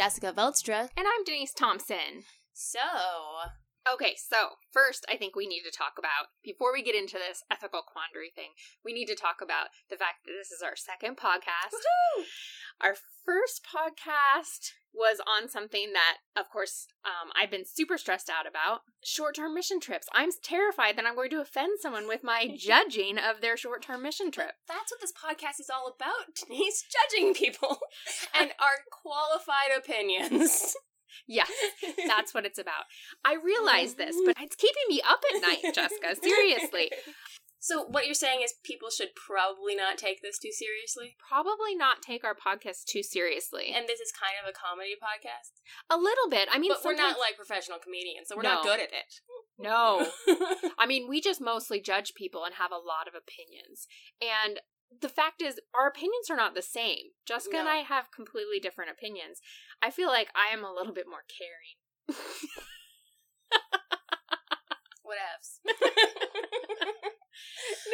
Jessica Veldstra. And I'm Denise Thompson. So, Okay, so first, I think we need to talk about, before we get into this ethical quandary thing, we need to talk about the fact that this is our second podcast. woohoo! Our first podcast was on something that, of course, um, I've been super stressed out about short term mission trips. I'm terrified that I'm going to offend someone with my judging of their short term mission trip. That's what this podcast is all about, Denise. Judging people and our qualified opinions. Yeah, that's what it's about. I realize this, but it's keeping me up at night, Jessica. Seriously. So, what you're saying is people should probably not take this too seriously? Probably not take our podcast too seriously. And this is kind of a comedy podcast? a little bit. I mean, but we're not like professional comedians, so we're No. not good at it. No. I mean, we just mostly judge people and have a lot of opinions. And the fact is, our opinions are not the same. Jessica and No. I have completely different opinions. I feel like I am a little bit more caring. Whatevs.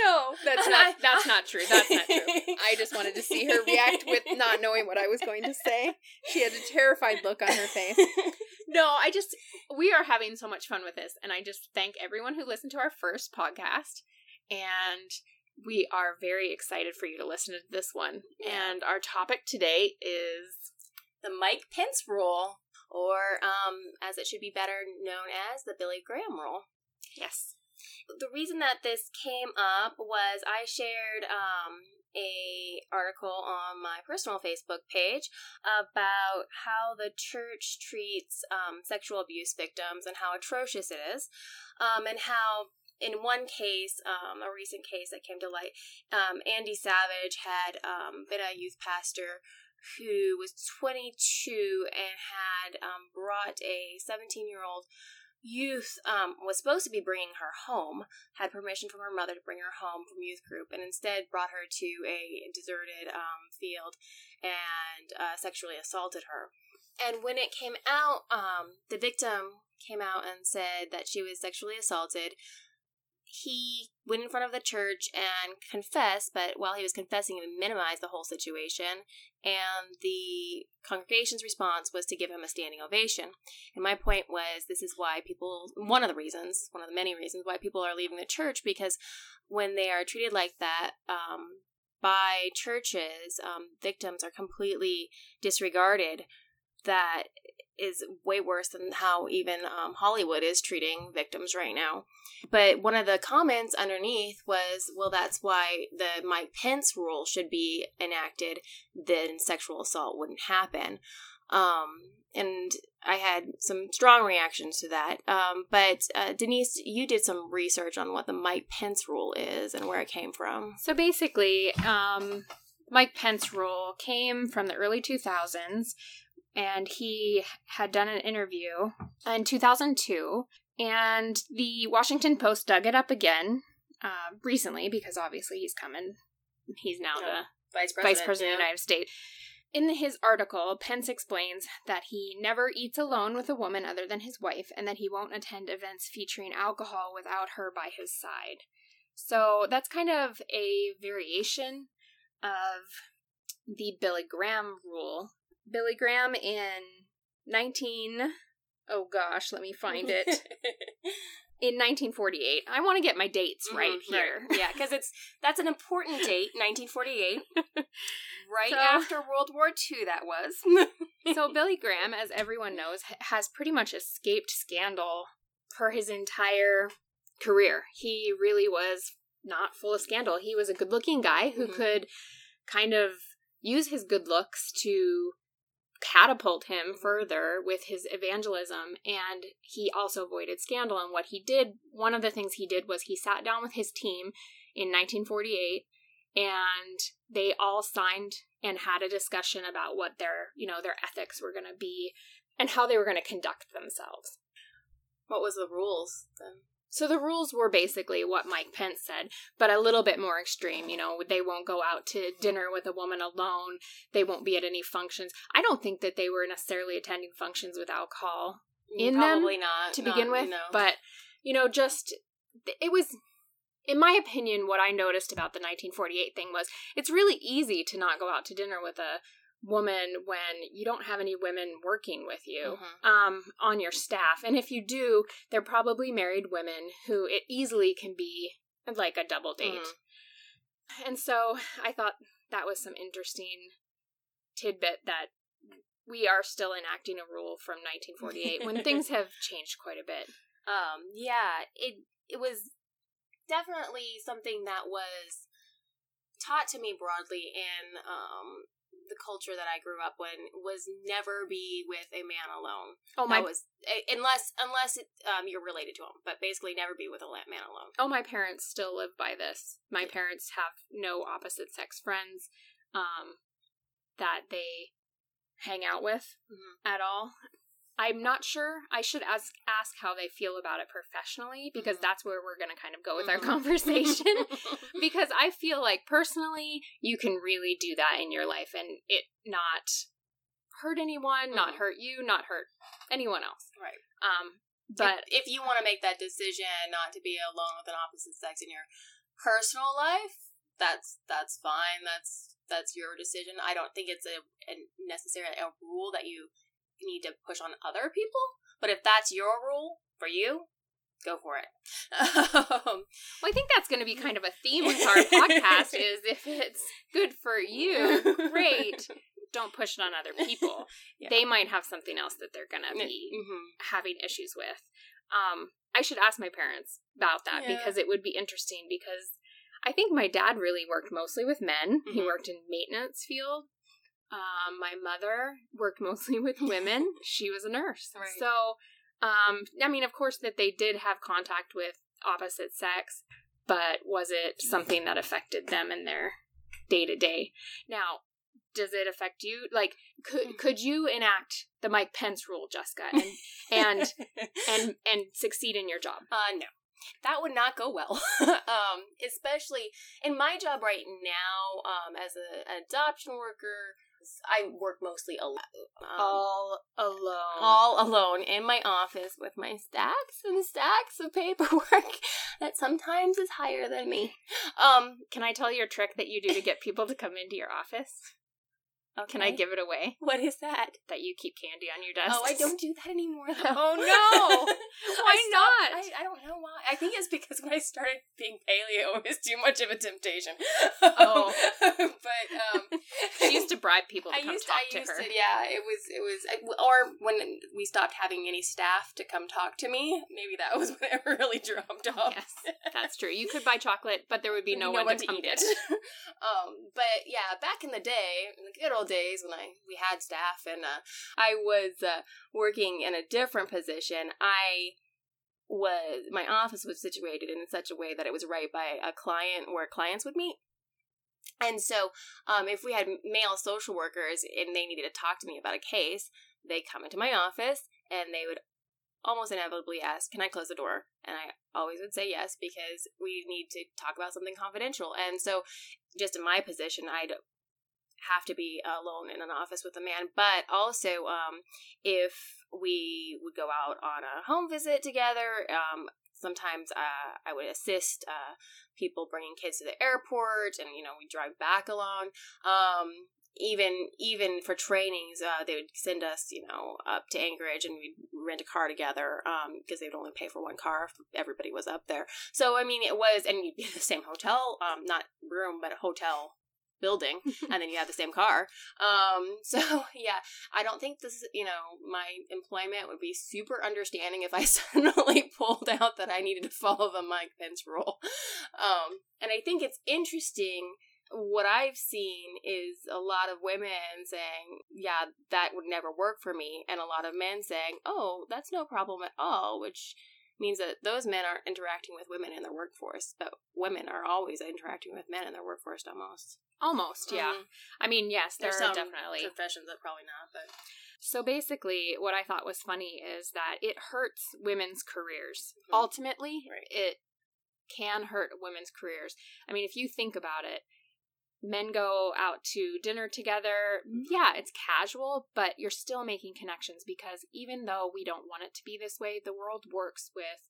No, that's not that's not true. That's not true. I just wanted to see her react with not knowing what I was going to say. She had a terrified look on her face. No, I just we are having so much fun with this and I just thank everyone who listened to our first podcast and we are very excited for you to listen to this one. Yeah. And our topic today is the Mike Pence rule, or um, as it should be better known as the Billy Graham rule. yes. The reason that this came up was I shared um, a article on my personal Facebook page about how the church treats um, sexual abuse victims and how atrocious it is, um, and how in one case, um, a recent case that came to light, um, Andy Savage had um, been a youth pastor who was 22 and had um, brought a 17 year old youth um, was supposed to be bringing her home had permission from her mother to bring her home from youth group and instead brought her to a deserted um, field and uh, sexually assaulted her. And when it came out um, the victim came out and said that she was sexually assaulted he went in front of the church and confessed, but while he was confessing, he minimized the whole situation. And the congregation's response was to give him a standing ovation. And my point was this is why people, one of the reasons, one of the many reasons why people are leaving the church, because when they are treated like that, um, by churches, um, victims are completely disregarded. That is way worse than how even um, Hollywood is treating victims right now. But one of the comments underneath was, well, that's why the Mike Pence rule should be enacted, then sexual assault wouldn't happen. Um, and I had some strong reactions to that. Um, but uh, Denise, you did some research on what the Mike Pence rule is and where it came from. So basically, um, Mike Pence rule came from the early 2000s, and he had done an interview in 2002, and the Washington Post dug it up again uh, recently because obviously he's coming. He's now Yeah. the Vice Vice President of the United States. In his article, Pence explains that he never eats alone with a woman other than his wife and that he won't attend events featuring alcohol without her by his side. So that's kind of a variation of the Billy Graham rule. Billy Graham in 19 oh gosh, let me find it. In 1948. I want to get my dates right Mhm, here. yeah, because it's that's an important date, 1948, right So- after World War II. That was. so Billy Graham, as everyone knows, has pretty much escaped scandal for his entire career. He really was not full of scandal. He was a good-looking guy who Mhm. could kind of use his good looks to catapult him further with his evangelism and he also avoided scandal and what he did one of the things he did was he sat down with his team in 1948 and they all signed and had a discussion about what their you know their ethics were going to be and how they were going to conduct themselves what was the rules then? So the rules were basically what Mike Pence said, but a little bit more extreme. You know, they won't go out to dinner with a woman alone. They won't be at any functions. I don't think that they were necessarily attending functions with alcohol mm, In them, Probably not to not, begin with, know. but you know, just it was in my opinion what I noticed about the 1948 thing was it's really easy to not go out to dinner with a woman when you don't have any women working with you Mhm. um, on your staff. And if you do, they're probably married women who it easily can be like a double date. Mhm. And so I thought that was some interesting tidbit that we are still enacting a rule from 1948 when things have changed quite a bit. Um, yeah, it it was definitely something that was taught to me broadly in um the culture that I grew up in was never be with a man alone. Oh my that was unless unless it, um you're related to him, but basically never be with a man alone. Oh, my parents still live by this. My parents have no opposite sex friends um, that they hang out with Mhm. at all. I'm not sure. I should ask ask how they feel about it professionally because Mhm. that's where we're going to kind of go with our Mhm. conversation. because I feel like personally, you can really do that in your life and it not hurt anyone, not Mhm. hurt you, not hurt anyone else. right. Um, but if, if you want to make that decision not to be alone with an opposite sex in your personal life, that's that's fine. That's that's your decision. I don't think it's a, a necessarily a rule that you need to push on other people. But if that's your rule for you, go for it. Um, Well, I think that's going to be kind of a theme with our podcast is if it's good for you, great. Don't push it on other people. Yeah. They might have something else that they're going to be mhm. having issues with. Um, I should ask my parents about that Yeah. because it would be interesting because I think my dad really worked mostly with men. He Mhm. worked in maintenance field. Um, my mother worked mostly with women. she was a nurse. Right. So, um, I mean, of course, that they did have contact with opposite sex, but was it something that affected them in their day to day? Now, does it affect you? Like, could could you enact the Mike Pence rule, Jessica, and and and and succeed in your job? Uh, no. That would not go well. um, especially in my job right now, um, as a, an adoption worker, I work mostly alone. Um, all alone. all alone in my office with my stacks and stacks of paperwork that sometimes is higher than me. Um, Can I tell you a trick that you do to get people to come into your office? Can I give it away? What is that? That you keep candy on your desk. Oh, I don't do that anymore. Though. Oh, no. Why I not? I, I don't know why. I think it's because when I started being paleo, it was too much of a temptation. Oh. but um, She used to bribe people to I come used talk I to used her. to, yeah. It was it was, or when we stopped having any staff to come talk to me, maybe that was when it really dropped off. Yes, that's true. You could buy chocolate, but there would be no, no one, to come eat get it. um, but yeah, back in the day, in the good old days when I we had staff and uh, I was uh, working in a different position, I was my office was situated in such a way that it was right by a client where clients would meet. And so, um, if we had male social workers and they needed to talk to me about a case, they come into my office and they would almost inevitably ask, "Can I close the door?" And I always would say yes because we need to talk about something confidential. And so, just in my position, I'd have to be alone in an office with a man. But also, um, if we would go out on a home visit together, um, sometimes uh, I would assist uh, people bringing kids to the airport, and you know we drive back alone. Um, even even for trainings, uh, they would send us, you know, up to Anchorage, and we'd rent a car together because they would only pay for one car if everybody was up there. So I mean, it was, and you'd be in the same hotel, um, not room, but a hotel building, and then you have the same car. Um, so yeah, I don't think this, is you know, my employment would be super understanding if I suddenly pulled out that I needed to follow the Mike Pence rule. Um, and I think it's interesting. What I've seen is a lot of women saying, "Yeah, that would never work for me," and a lot of men saying, "Oh, that's no problem at all," which means that those men aren't interacting with women in their workforce, but women are always interacting with men in their workforce almost. Almost, yeah. Mhm. I mean, yes, there There's are definitely. professions that probably not, but So basically, what I thought was funny is that it hurts women's careers. Mhm. Ultimately, Right. it can hurt women's careers. I mean, if you think about it, men go out to dinner together. Yeah, it's casual, but you're still making connections because even though we don't want it to be this way, the world works with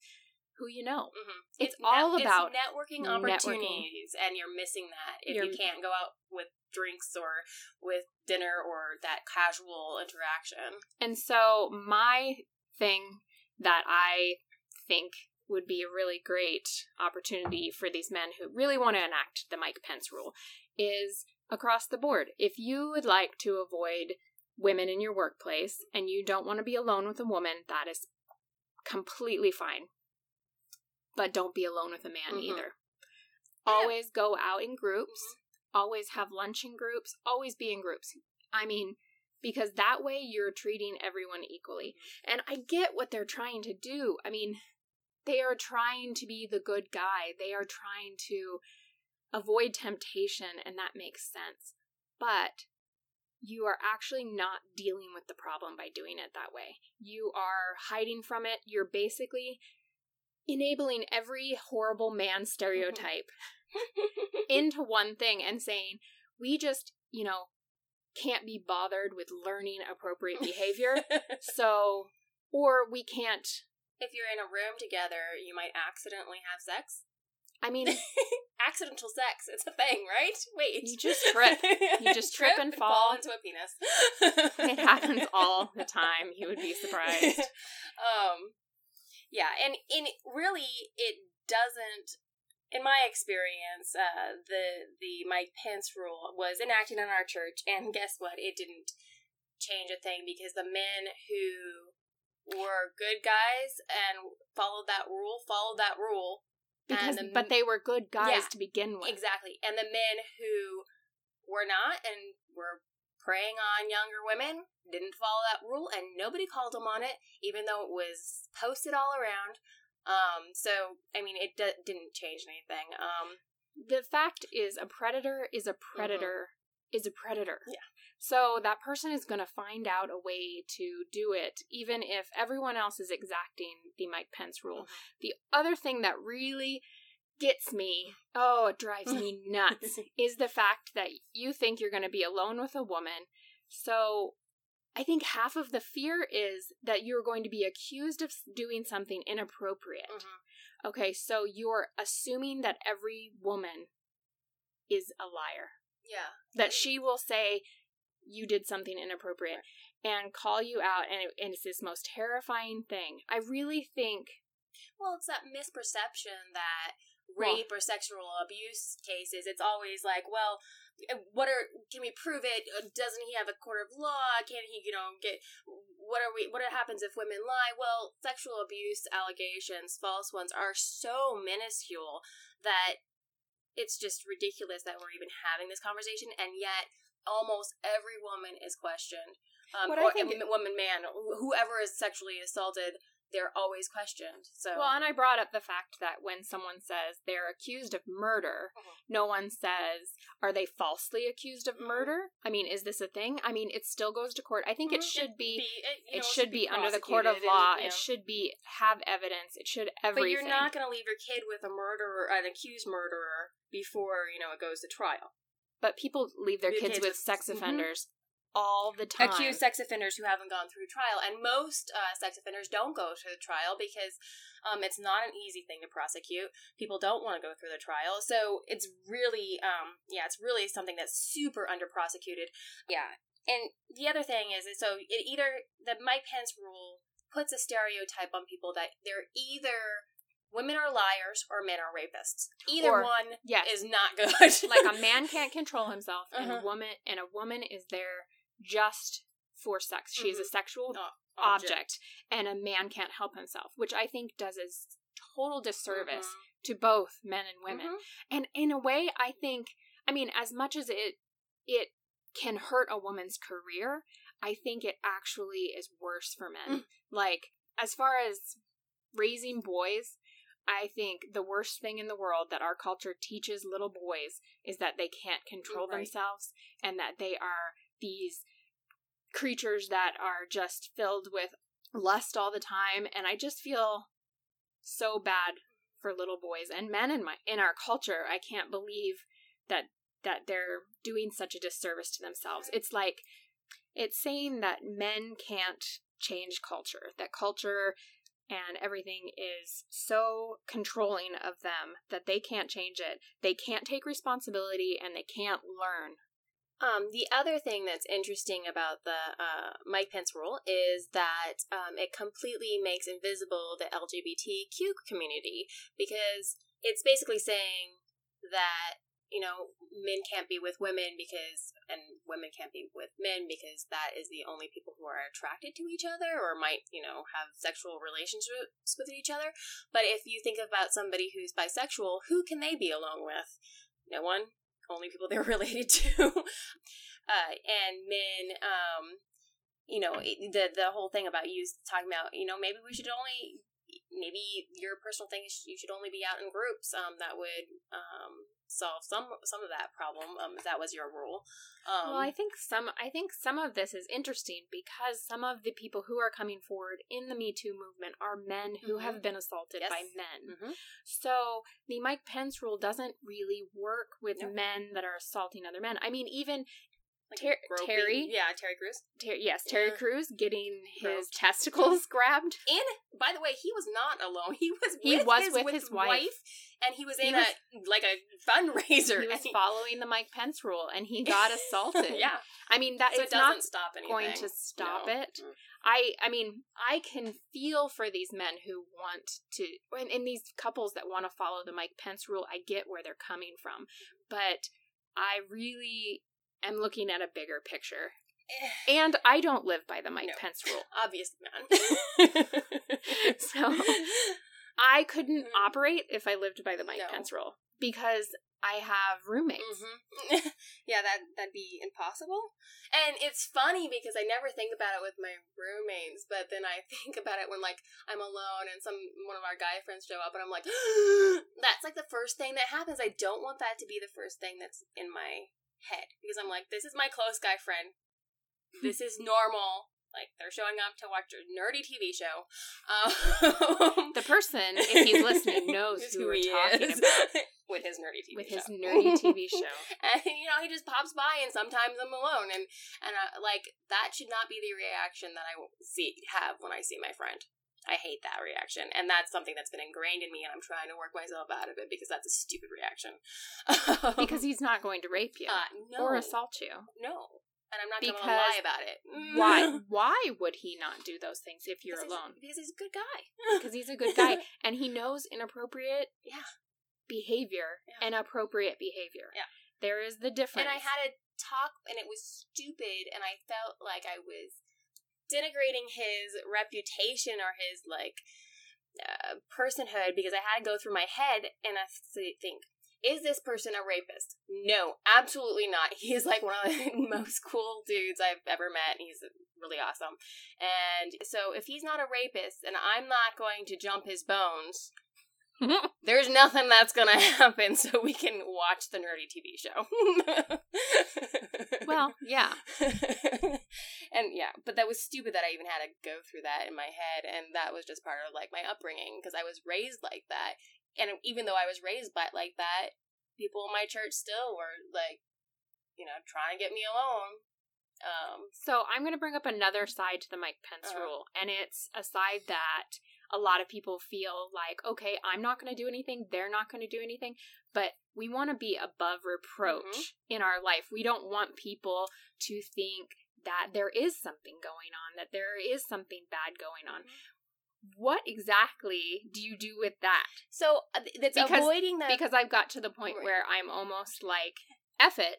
who you know. Mhm. It's all net- about networking networking. opportunities, and you're missing that if You're- you can't go out with drinks or with dinner or that casual interaction. And so my thing that I think would be a really great opportunity for these men who really want to enact the Mike Pence rule is across the board. If you would like to avoid women in your workplace and you don't want to be alone with a woman, that is completely fine. But don't be alone with a man Mhm. either. Yeah. Always go out in groups, always have lunch in groups, always be in groups. I mean, because that way you're treating everyone equally. And I get what they're trying to do. I mean, they are trying to be the good guy. They are trying to avoid temptation, and that makes sense. But you are actually not dealing with the problem by doing it that way. You are hiding from it. You're basically enabling every horrible man stereotype into one thing and saying, we just, you know, can't be bothered with learning appropriate behavior. so, or we can't, if you're in a room together, you might accidentally have sex. I mean, Accidental sex, it's a thing, right? Wait. You just trip. You just trip and fall. into a penis. it happens all the time. You would be surprised. um, yeah, and in really, it doesn't. In my experience, uh, the the Mike Pence rule was enacted in our church, and guess what? It didn't change a thing because the men who were good guys and followed that rule followed that rule. Because, the, but they were good guys Yeah, to begin with. Exactly. And the men who were not and were preying on younger women didn't follow that rule and nobody called them on it even though it was posted all around. Um so I mean it d- didn't change anything. Um The fact is, a predator is a predator is a predator. Yeah. So that person is going to find out a way to do it, even if everyone else is exacting the Mike Pence rule. The other thing that really gets me, oh, it drives me nuts, is the fact that you think you're going to be alone with a woman. So I think half of the fear is that you're going to be accused of doing something inappropriate. Mhm. Okay, so you're assuming that every woman is a liar. yeah. That she will say you did something inappropriate and call you out, and, it, and it's this most terrifying thing. I really think Well, it's that misperception that Rape or sexual abuse cases, it's always like, well, uh, what are can we prove it? Uh, Doesn't he have a court of law? Can he, you know, get what are we? What happens if women lie? Well, sexual abuse allegations, false ones, are so minuscule that it's just ridiculous that we're even having this conversation, and yet almost every woman is questioned. Um, What I or think- woman, man, whoever is sexually assaulted, they're always questioned. So Well, and I brought up the fact that when someone says they're accused of murder, Mhm. no one says, are they falsely accused of Mhm. murder? I mean, is this a thing? I mean, it still goes to court. I think it Mhm. should be. it, you It know, should be under the court of law. and, you It should be have evidence. It should everything. But you're not going to leave your kid with a murderer, an accused murderer, before you know it goes to trial. But people leave their kids kids with sex Mhm. offenders all the time. Accused sex offenders who haven't gone through trial, and most uh, sex offenders don't go to the trial because um, it's not an easy thing to prosecute. People don't want to go through the trial, so it's really, um, yeah, it's really something that's super under prosecuted. Yeah, and the other thing is, so it either the Mike Pence rule puts a stereotype on people that they're either women are liars or men are rapists. Either Or- one yes. is not good. like a man can't control himself, and a Uh-huh. woman and a woman is there just for sex. She is a Mhm. sexual Oh, object, and a man can't help himself, which I think does a total disservice Mhm. to both men and women. Mhm. And in a way, I think, I mean, as much as it it can hurt a woman's career, I think it actually is worse for men. Mm. Like as far as raising boys, I think the worst thing in the world that our culture teaches little boys is that they can't control Right. themselves and that they are these creatures that are just filled with lust all the time and I just feel so bad for little boys and men in my in our culture. I can't believe that that they're doing such a disservice to themselves. It's like it's saying that men can't change culture, that culture and everything is so controlling of them that they can't change it. They can't take responsibility and they can't learn Um, the other thing that's interesting about the uh, Mike Pence rule is that um, it completely makes invisible the LGBTQ community because it's basically saying that you know men can't be with women because and women can't be with men because that is the only people who are attracted to each other or might you know have sexual relationships with each other. But if you think about somebody who's bisexual who can they be alone with? No one only people they're related to. Uh, and men um you know the the whole thing about you talking about you know maybe we should only maybe your personal thing is you should only be out in groups um, that would um, solve some some of that problem um, if that was your rule um, well i think some i think some of this is interesting because some of the people who are coming forward in the me too movement are men who mm-hmm. have been assaulted yes. by men mm-hmm. so the mike pence rule doesn't really work with nope. men that are assaulting other men i mean even like Ter- Terry, yeah, Terry Crews. Ter- yes, Terry yeah. Crews getting his testicles grabbed. And by the way, he was not alone. He was he with was his, with, with his wife. wife. and he was in he a was, like a fundraiser. He was he, following the Mike Pence rule, and he got assaulted. yeah, I mean that so it's not stop going to stop no. it. Mm. I I mean I can feel for these men who want to, and, and these couples that want to follow the Mike Pence rule. I get where they're coming from, but I really am looking at a bigger picture. Eh. And I don't live by the Mike no. Pence rule. Obviously man. so I couldn't mm-hmm. operate if I lived by the Mike no. Pence rule because I have roommates. Mm-hmm. yeah, that that'd be impossible. And it's funny because I never think about it with my roommates, but then I think about it when like I'm alone and some one of our guy friends show up and I'm like, that's like the first thing that happens. I don't want that to be the first thing that's in my head because I'm like, this is my close guy friend. This is normal. Like they're showing up to watch a nerdy TV show. Um, the person, if he's listening, knows who, we're talking is. about with his nerdy TV with show. his nerdy TV show. and you know, he just pops by, and sometimes I'm alone, and and uh, like that should not be the reaction that I see have when I see my friend. I hate that reaction. And that's something that's been ingrained in me, and I'm trying to work myself out of it because that's a stupid reaction. because he's not going to rape you uh, no. or assault you. No. And I'm not going to lie about it. why? Why would he not do those things if you're because alone? He's, because he's a good guy. because he's a good guy, and he knows inappropriate yeah. behavior yeah. and appropriate behavior. Yeah. There is the difference. And I had a talk, and it was stupid, and I felt like I was denigrating his reputation or his like uh, personhood because I had to go through my head and I think, is this person a rapist? No, absolutely not. He is like one of the most cool dudes I've ever met. He's really awesome. And so if he's not a rapist and I'm not going to jump his bones, there's nothing that's gonna happen so we can watch the nerdy TV show. well, yeah. and yeah, but that was stupid that I even had to go through that in my head, and that was just part of like my upbringing because I was raised like that. And even though I was raised by like that, people in my church still were like, you know, trying to get me alone. Um, so I'm going to bring up another side to the Mike Pence uh, rule, and it's a side that a lot of people feel like, okay, I'm not going to do anything, they're not going to do anything, but we want to be above reproach mm-hmm. in our life. We don't want people to think that there is something going on, that there is something bad going on. Mm-hmm. What exactly do you do with that? So that's uh, because, avoiding that because I've got to the point where I'm almost like, F it.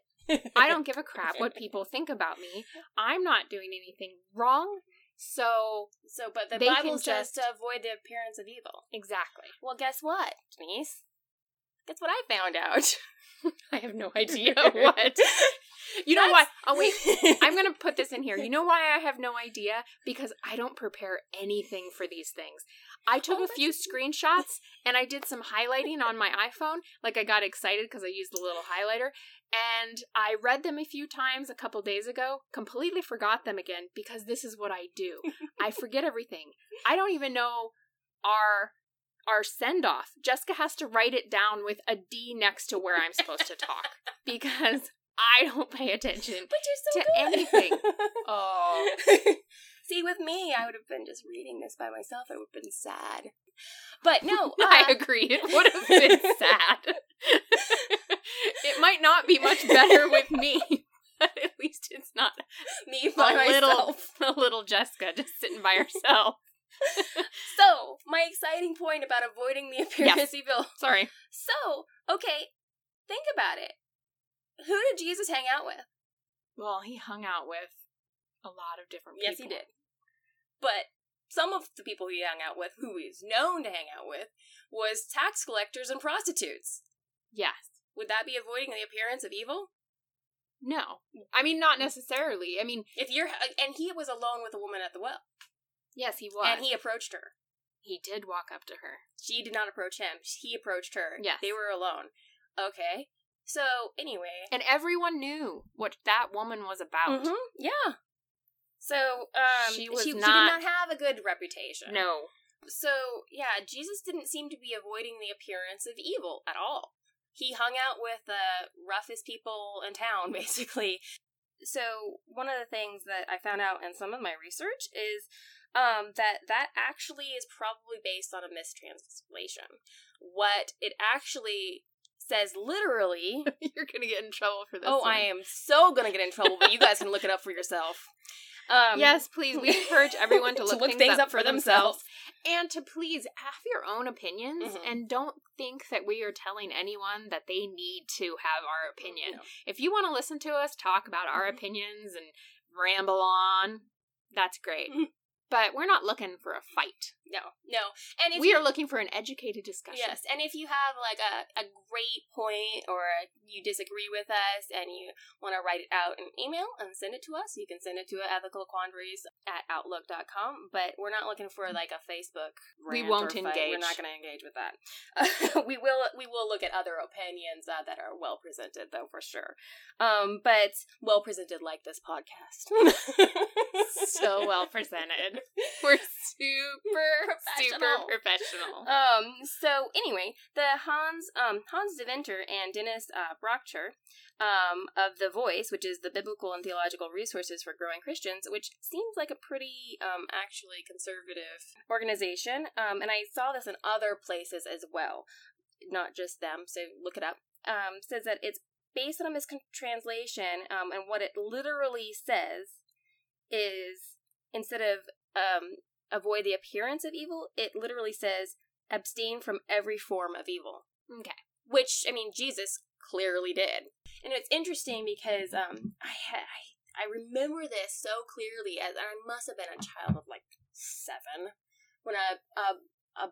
I don't give a crap what people think about me. I'm not doing anything wrong. So, so, but the Bible says just... to avoid the appearance of evil. Exactly. Well, guess what, Denise? Guess what I found out? I have no idea what. You know what? Oh wait, I'm gonna put this in here. You know why I have no idea? Because I don't prepare anything for these things. I took oh, a few screenshots and I did some highlighting on my iPhone. Like I got excited because I used the little highlighter, and I read them a few times a couple days ago. Completely forgot them again because this is what I do. I forget everything. I don't even know our our send off. Jessica has to write it down with a D next to where I'm supposed to talk because I don't pay attention but you're so to good. anything. oh. See, with me, I would have been just reading this by myself. It would have been sad. But no, uh, I agree. It would have been sad. It might not be much better with me. But at least it's not me by a little, myself. a little Jessica just sitting by herself. So, my exciting point about avoiding the appearance of evil. Sorry. So, okay, think about it. Who did Jesus hang out with? Well, he hung out with a lot of different people. Yes, he did. But some of the people he hung out with, who he's known to hang out with, was tax collectors and prostitutes. Yes. Would that be avoiding the appearance of evil? No. I mean, not necessarily. I mean, If you're, and he was alone with a woman at the well, yes, he was. and he approached her. he did walk up to her. She did not approach him. He approached her. Yes. they were alone. Okay. So anyway, And everyone knew what that woman was about. Mhm, yeah. So um, She she, was she did not- not have a good reputation. No. So, yeah, Jesus didn't seem to be avoiding the appearance of evil at all. He hung out with the roughest people in town, basically. So, one of the things that I found out in some of my research is um, that that actually is probably based on a mistranslation. What it actually says literally. You're going to get in trouble for this. oh, one. I am so gonna get in trouble, but you guys can look it up for yourself. Um, yes, please. We encourage everyone to look, things, up, for themselves. and to please have your own opinions Mhm. and don't think that we are telling anyone that they need to have our opinion. No. If you want to listen to us talk about our Mhm. opinions and ramble on, that's great. Mhm. But we're not looking for a fight. No, no. And if we are looking for an educated discussion. Yes, and if you have like a, a great point or you disagree with us and you want to write it out in email and send it to us, you can send it to ethicalquandaries at outlook.com. But we're not looking for like a Facebook. We won't engage. We're not going to engage with that. we will. We will look at other opinions uh, that are well presented, though, for sure. Um, but well presented, like this podcast. So well presented. We're super, super Professional. professional. Um. So anyway, the Hans um Hans Deventer and Dennis uh, Brockcher um of the Voice, which is the biblical and theological resources for growing Christians, which seems like a pretty um actually conservative organization. Um, and I saw this in other places as well, not just them. So look it up. Um, says that it's based on a mistranslation. Um, and what it literally says is instead of um avoid the appearance of evil, it literally says abstain from every form of evil. Okay. Which I mean, Jesus clearly did, and it's interesting because um, I I I remember this so clearly as I must have been a child of like seven when a a, a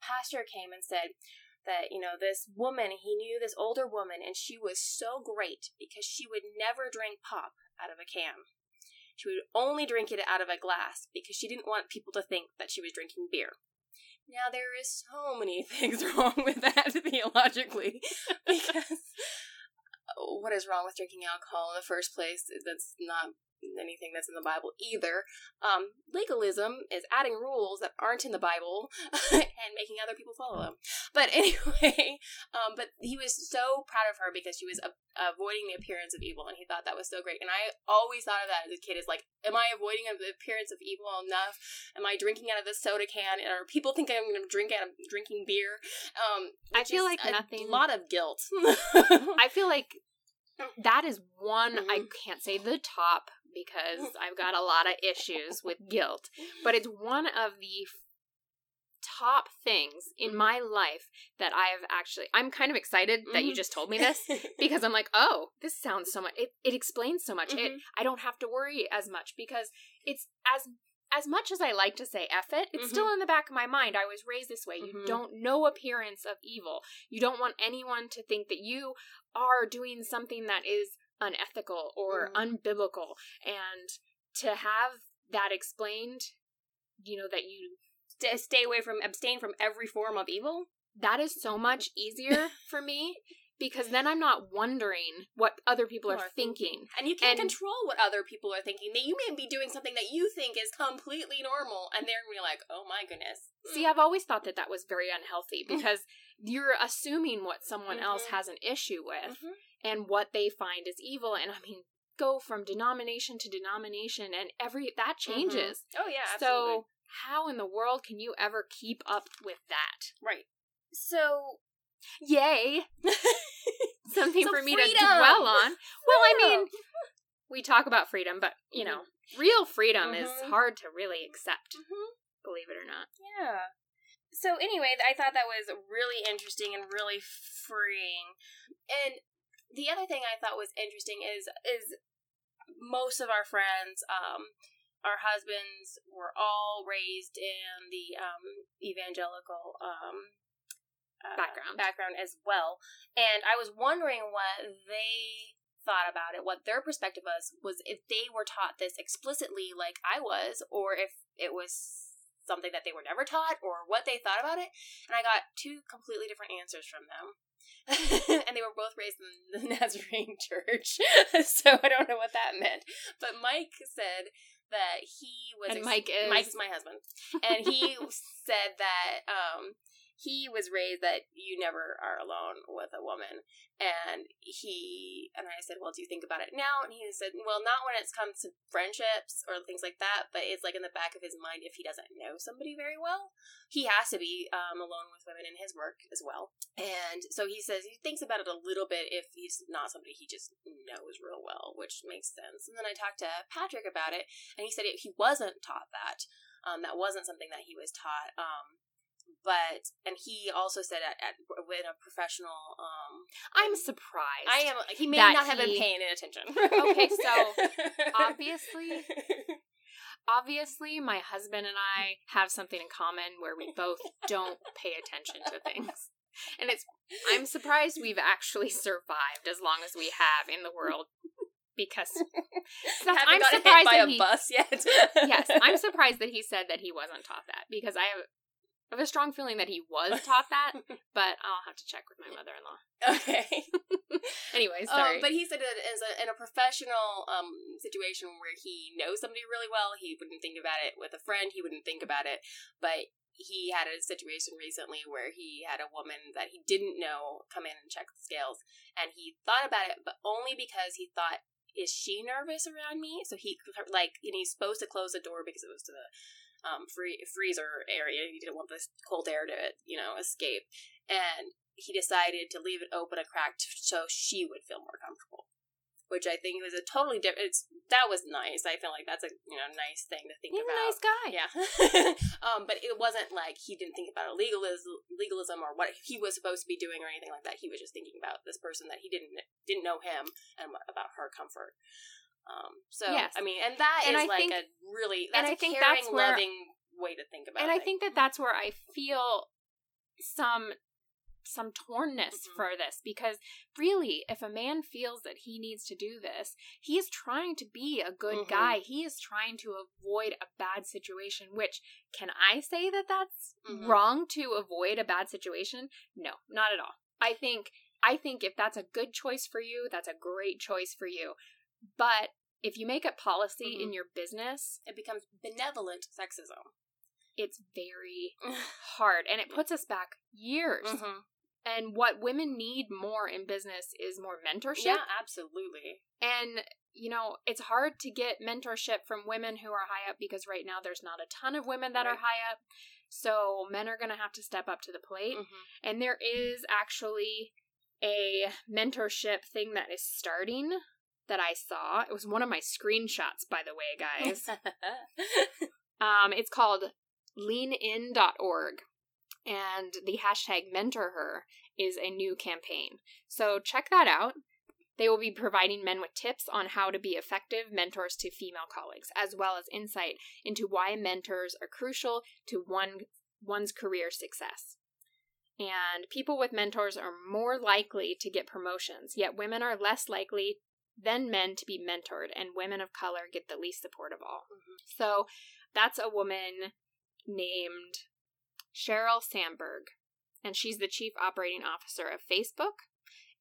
pastor came and said that you know this woman he knew this older woman and she was so great because she would never drink pop out of a can she would only drink it out of a glass because she didn't want people to think that she was drinking beer. Now, there is so many things wrong with that theologically because oh, what is wrong with drinking alcohol in the first place? That's not anything that's in the Bible either. Um, legalism is adding rules that aren't in the Bible and making other people follow them. But anyway, um, but he was so proud of her because she was a- avoiding the appearance of evil, and he thought that was so great. And I always thought of that as a kid: is like, am I avoiding the appearance of evil enough? Am I drinking out of the soda can? And are people thinking I'm going to drink out of drinking beer? Um, I feel like a nothing- lot of guilt. I feel like that is one I Mhm. can't say the top because I've got a lot of issues with guilt, but it's one of the top things in my life that I've actually I'm kind of excited that you Mhm. just told me this because I'm like, "Oh, this sounds so much it, it explains so much. It Mhm. I don't have to worry as much because it's as as much as I like to say F it, it's Mhm. still in the back of my mind. I was raised this way. You don't no appearance of evil. You don't want anyone to think that you are doing something that is unethical or Mhm. unbiblical. And to have that explained, you know, that you to stay away from abstain from every form of evil. that is so much easier for me because then I'm not wondering what other people are, are thinking. And you can't And- control what other people are thinking. That you may be doing something that you think is completely normal, and they're gonna be like, "Oh my goodness." See, I've always thought that that was very unhealthy Mm. because you're assuming what someone else Mhm. has an issue with Mhm. and what they find is evil. And I mean, go from denomination to denomination, and every that changes. Oh yeah. Absolutely. So, how in the world can you ever keep up with that? right. So Yay! Something So for me to dwell on. Well, I mean, we talk about freedom, but you know, real freedom is Mhm. hard to really accept, Mm-hmm. believe it or not. Yeah. So anyway, I thought that was really interesting and really freeing. And the other thing I thought was interesting is is most of our friends, um, our husbands were all raised in the um, evangelical um, uh, Background. background as well, and I was wondering what they thought about it, what their perspective was, was if they were taught this explicitly like I was, or if it was something that they were never taught, or what they thought about it. And I got two completely different answers from them. and they were both raised in the Nazarene church, so I don't know what that meant. But Mike said that he was And Mike is- Mike's my husband, and he said that um, he was raised that you never are alone with a woman, and he and I said, "Well, do you think about it now?" And he said, "Well, not when it comes to friendships or things like that, but it's like in the back of his mind if he doesn't know somebody very well, he has to be um, alone with women in his work as well." And so he says he thinks about it a little bit if he's not somebody he just knows real well, which makes sense. And then I talked to Patrick about it, and he said he wasn't taught that. Um, that wasn't something that he was taught. Um, but and he also said at, at with a professional um I'm surprised. I am he may not have been paying attention. Okay, so, obviously- Obviously, my husband and I have something in common where we both don't pay attention to things. And it's I'm surprised we've actually survived as long as we have in the world because haven't I'm surprised hit by that a he- bus yet. yes, I'm surprised that he said that he wasn't taught that because I have, I have a strong feeling that he was taught that, but I'll have to check with my mother-in-law. okay. Anyway, sorry. Um, but he said that as a, in a professional um, situation where he knows somebody really well, he wouldn't think about it. With a friend, he wouldn't think about it. But he had a situation recently where he had a woman that he didn't know come in and check the scales, and he thought about it, but only because he thought, "Is she nervous around me?" So he like, and he's supposed to close the door because it was to the um, free, freezer area. He didn't want the cold air to, you know, escape, and he decided to leave it open a crack so she would feel more comfortable. Which I think was a totally different. It's that was nice. I feel like that's a you know nice thing to think He's a about. nice guy. Yeah, um, but it wasn't like he didn't think about legalism, legalism or what he was supposed to be doing or anything like that. He was just thinking about this person that he didn't didn't know him and about her comfort. Um, so Yes. I mean, and that is And I like think- a really and that's I a think caring, that's where- loving way to think about. It. And I think that that's where I feel some some tornness Mhm. for this because really if a man feels that he needs to do this he is trying to be a good Mhm. guy he is trying to avoid a bad situation which can i say that that's Mhm. wrong to avoid a bad situation no not at all i think i think if that's a good choice for you that's a great choice for you but if you make it policy in Mhm. your business it becomes benevolent sexism. it's very hard and it puts us back years Mm-hmm. and what women need more in business is more mentorship Yeah, absolutely. and you know it's hard to get mentorship from women who are high up because right now there's not a ton of women that are high up so men are going to have to step up to the plate Mm-hmm. and there is actually a mentorship thing that is starting that I saw. It was one of my screenshots, by the way, guys. Um, it's called leanin.org, and the hashtag mentor her is a new campaign. So check that out. They will be providing men with tips on how to be effective mentors to female colleagues, as well as insight into why mentors are crucial to one one's career success. And people with mentors are more likely to get promotions, yet women are less likely than men to be mentored, and women of color get the least support of all. So that's a woman named Sheryl Sandberg, and she's the chief operating officer of Facebook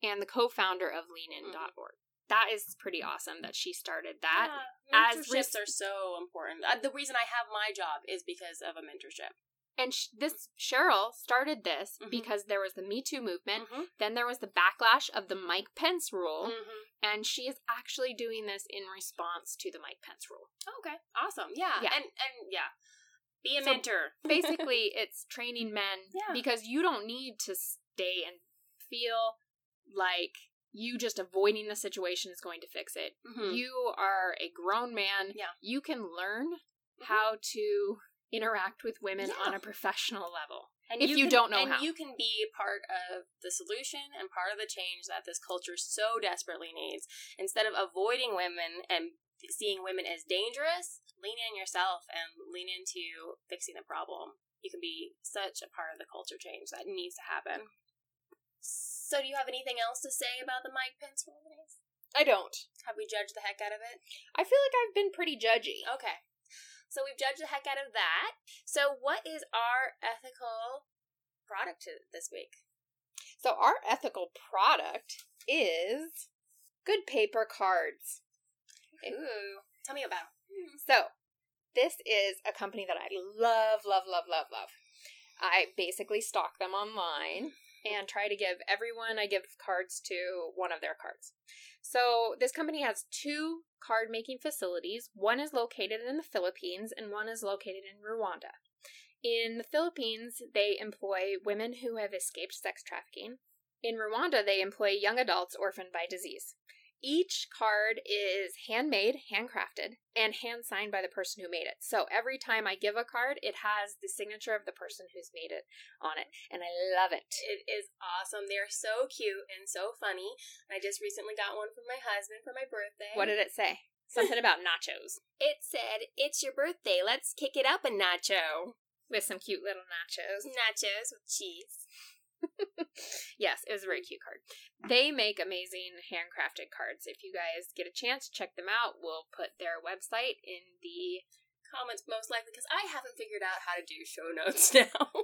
and the co-founder of leanin.org. That is pretty awesome that she started that. yeah, as mentorships res- are so important. Uh, the reason I have my job is because of a mentorship. And sh- this Sheryl started this Mhm. because there was the Me Too movement, Mm-hmm. then there was the backlash of the Mike Pence rule, Mm-hmm. and she is actually doing this in response to the Mike Pence rule. Okay, awesome. Yeah, Yeah. and and yeah, be a So mentor. basically it's training men Yeah. because you don't need to stay and feel like you just avoiding the situation is going to fix it. Mhm. You are a grown man. Yeah. You can learn Mhm. how to interact with women Yeah. on a professional level. And if you can- don't know and how. you can be part of the solution and part of the change that this culture so desperately needs. Instead of avoiding women and seeing women as dangerous, lean in yourself and lean into fixing the problem. You can be such a part of the culture change that needs to happen. So, do you have anything else to say about the Mike Pence release? I don't. Have we judged the heck out of it? I feel like I've been pretty judgy. Okay. So we've judged the heck out of that. So what is our ethical product this week? So our ethical product is good paper cards. Ooh. Tell me about. Hmm. So, this is a company that I love, love, love, love, love. I basically stock them online and try to give everyone I give cards to one of their cards. So, this company has two card making facilities. One is located in the Philippines and one is located in Rwanda. In the Philippines, they employ women who have escaped sex trafficking. In Rwanda, they employ young adults orphaned by disease. Each card is handmade, handcrafted, and hand signed by the person who made it. So every time I give a card, it has the signature of the person who's made it on it. And I love it. It is awesome. They're so cute and so funny. I just recently got one from my husband for my birthday. What did it say? Something about nachos. it said? It's your birthday. Let's kick it up a nacho. With some cute little nachos. Nachos with cheese. Yes, it was a very cute card. They make amazing handcrafted cards. If you guys get a chance, to check them out. We'll put their website in the. Comments most likely because I haven't figured out how to do show notes now.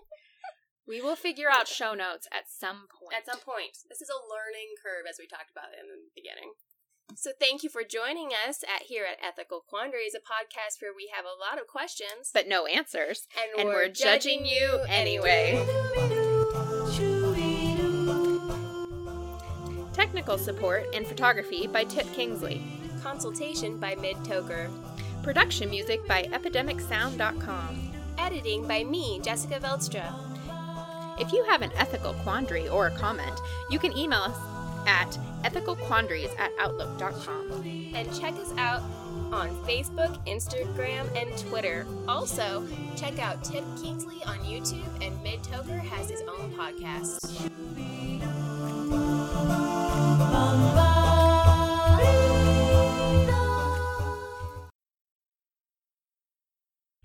We will figure out show notes at some point. At some point. This is a learning curve, as we talked about in the beginning. So thank you for joining us at here at Ethical Quandaries, a podcast where we have a lot of questions, but no answers. and, and we're judging you anyway. Technical support and photography by Tip Kingsley. Consultation by Mid Toker. Production music by EpidemicSound.com. Editing by me, Jessica Veldstra. If you have an ethical quandary or a comment, you can email us at ethicalquandaries at outlook.com. And check us out on Facebook, Instagram, and Twitter. Also, check out Tip Kingsley on YouTube, and Mid Toker has his own podcast.